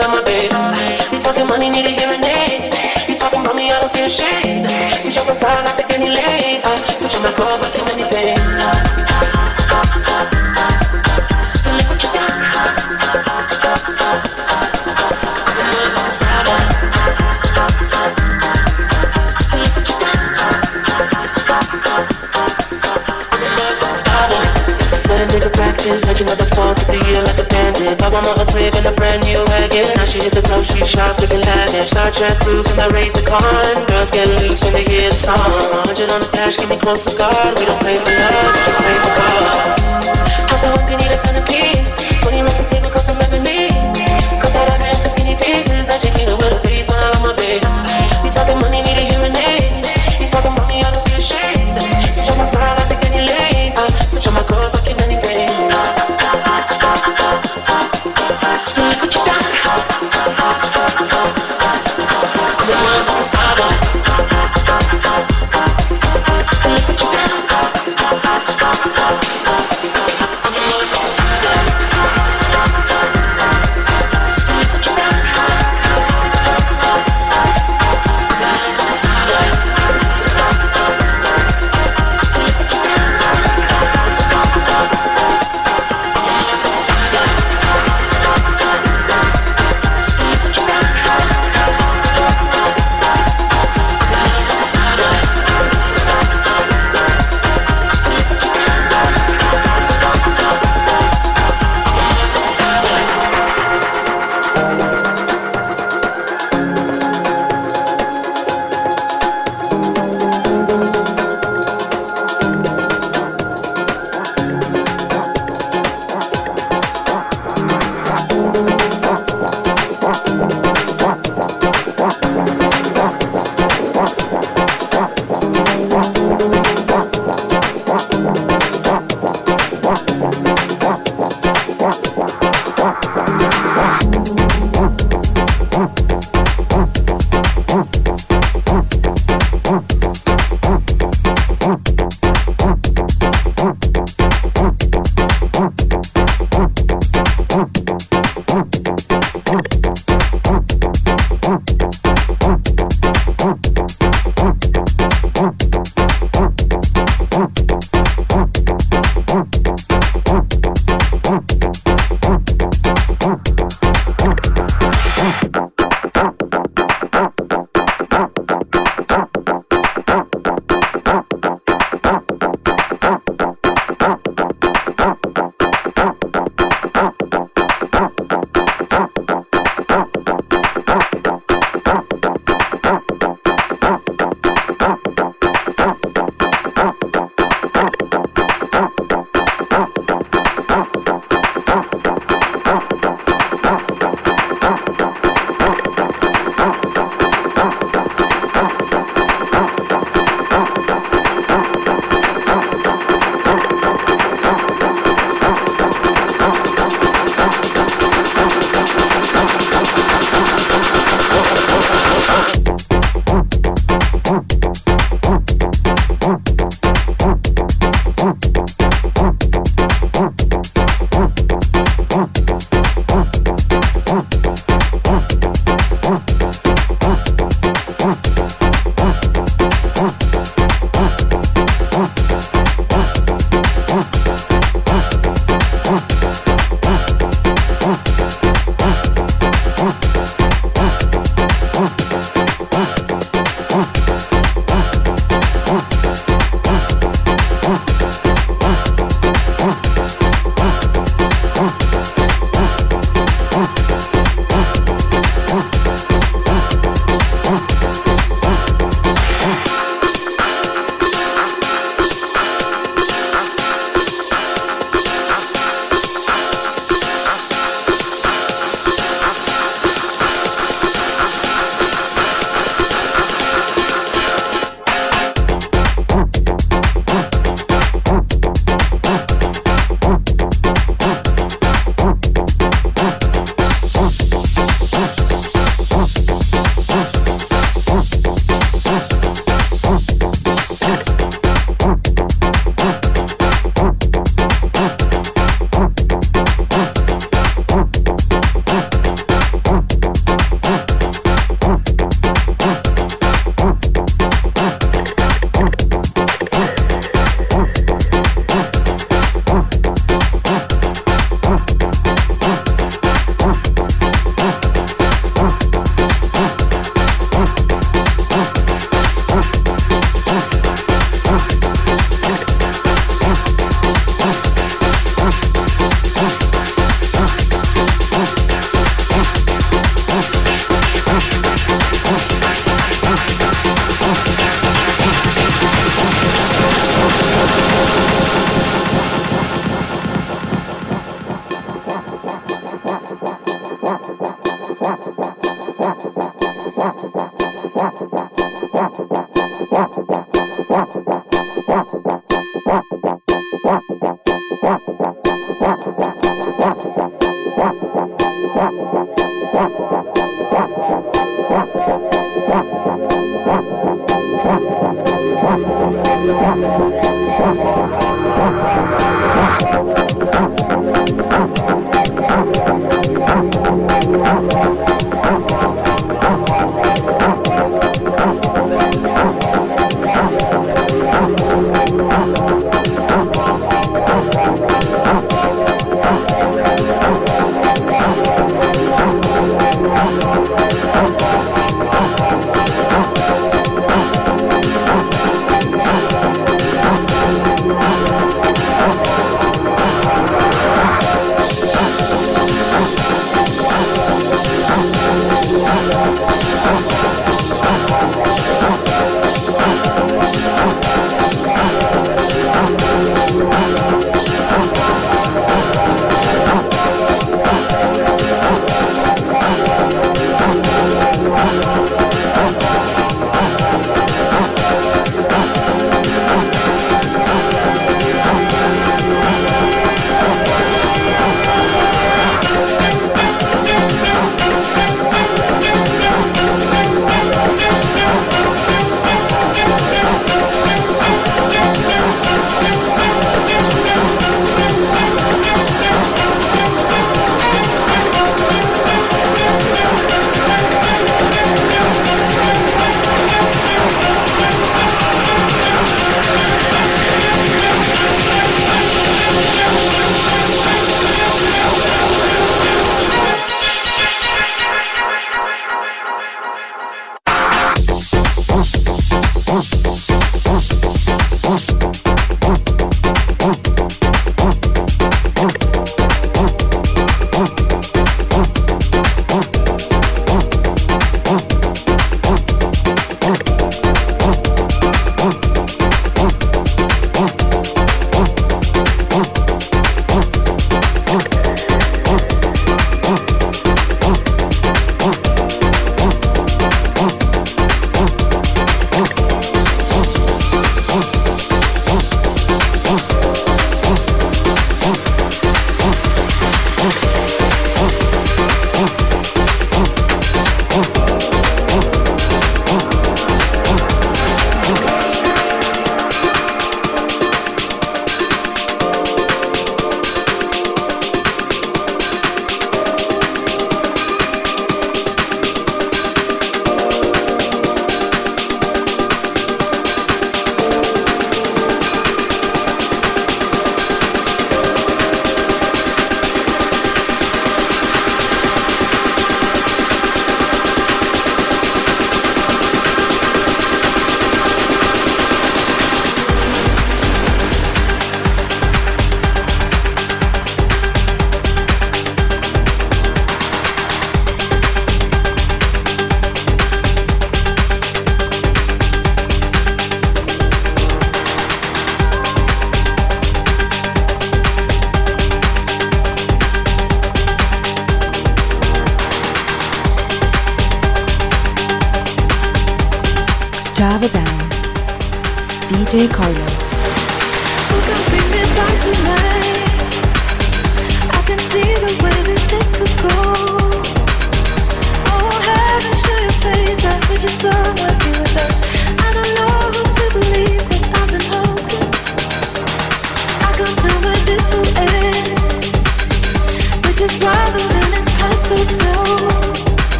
Love my baby. You talking money, need a hearing aid. You talking about me, I don't see a shade. Switch up a side, I take any lane. Uh, switch on my car, but anything. You done. Saba. Let a practice, let you mother fall to the year like a bandit. Bought my mother crib in hit the grocery shop looking lavish. Star Trek through from the raid the con. Girls get loose when they hear the song. 100 on the dash, give me close to God. We don't play for love, we just play for God. House I want, you need a centerpiece. 20 racks a table,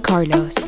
Carlos.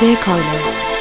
DJ Carlos.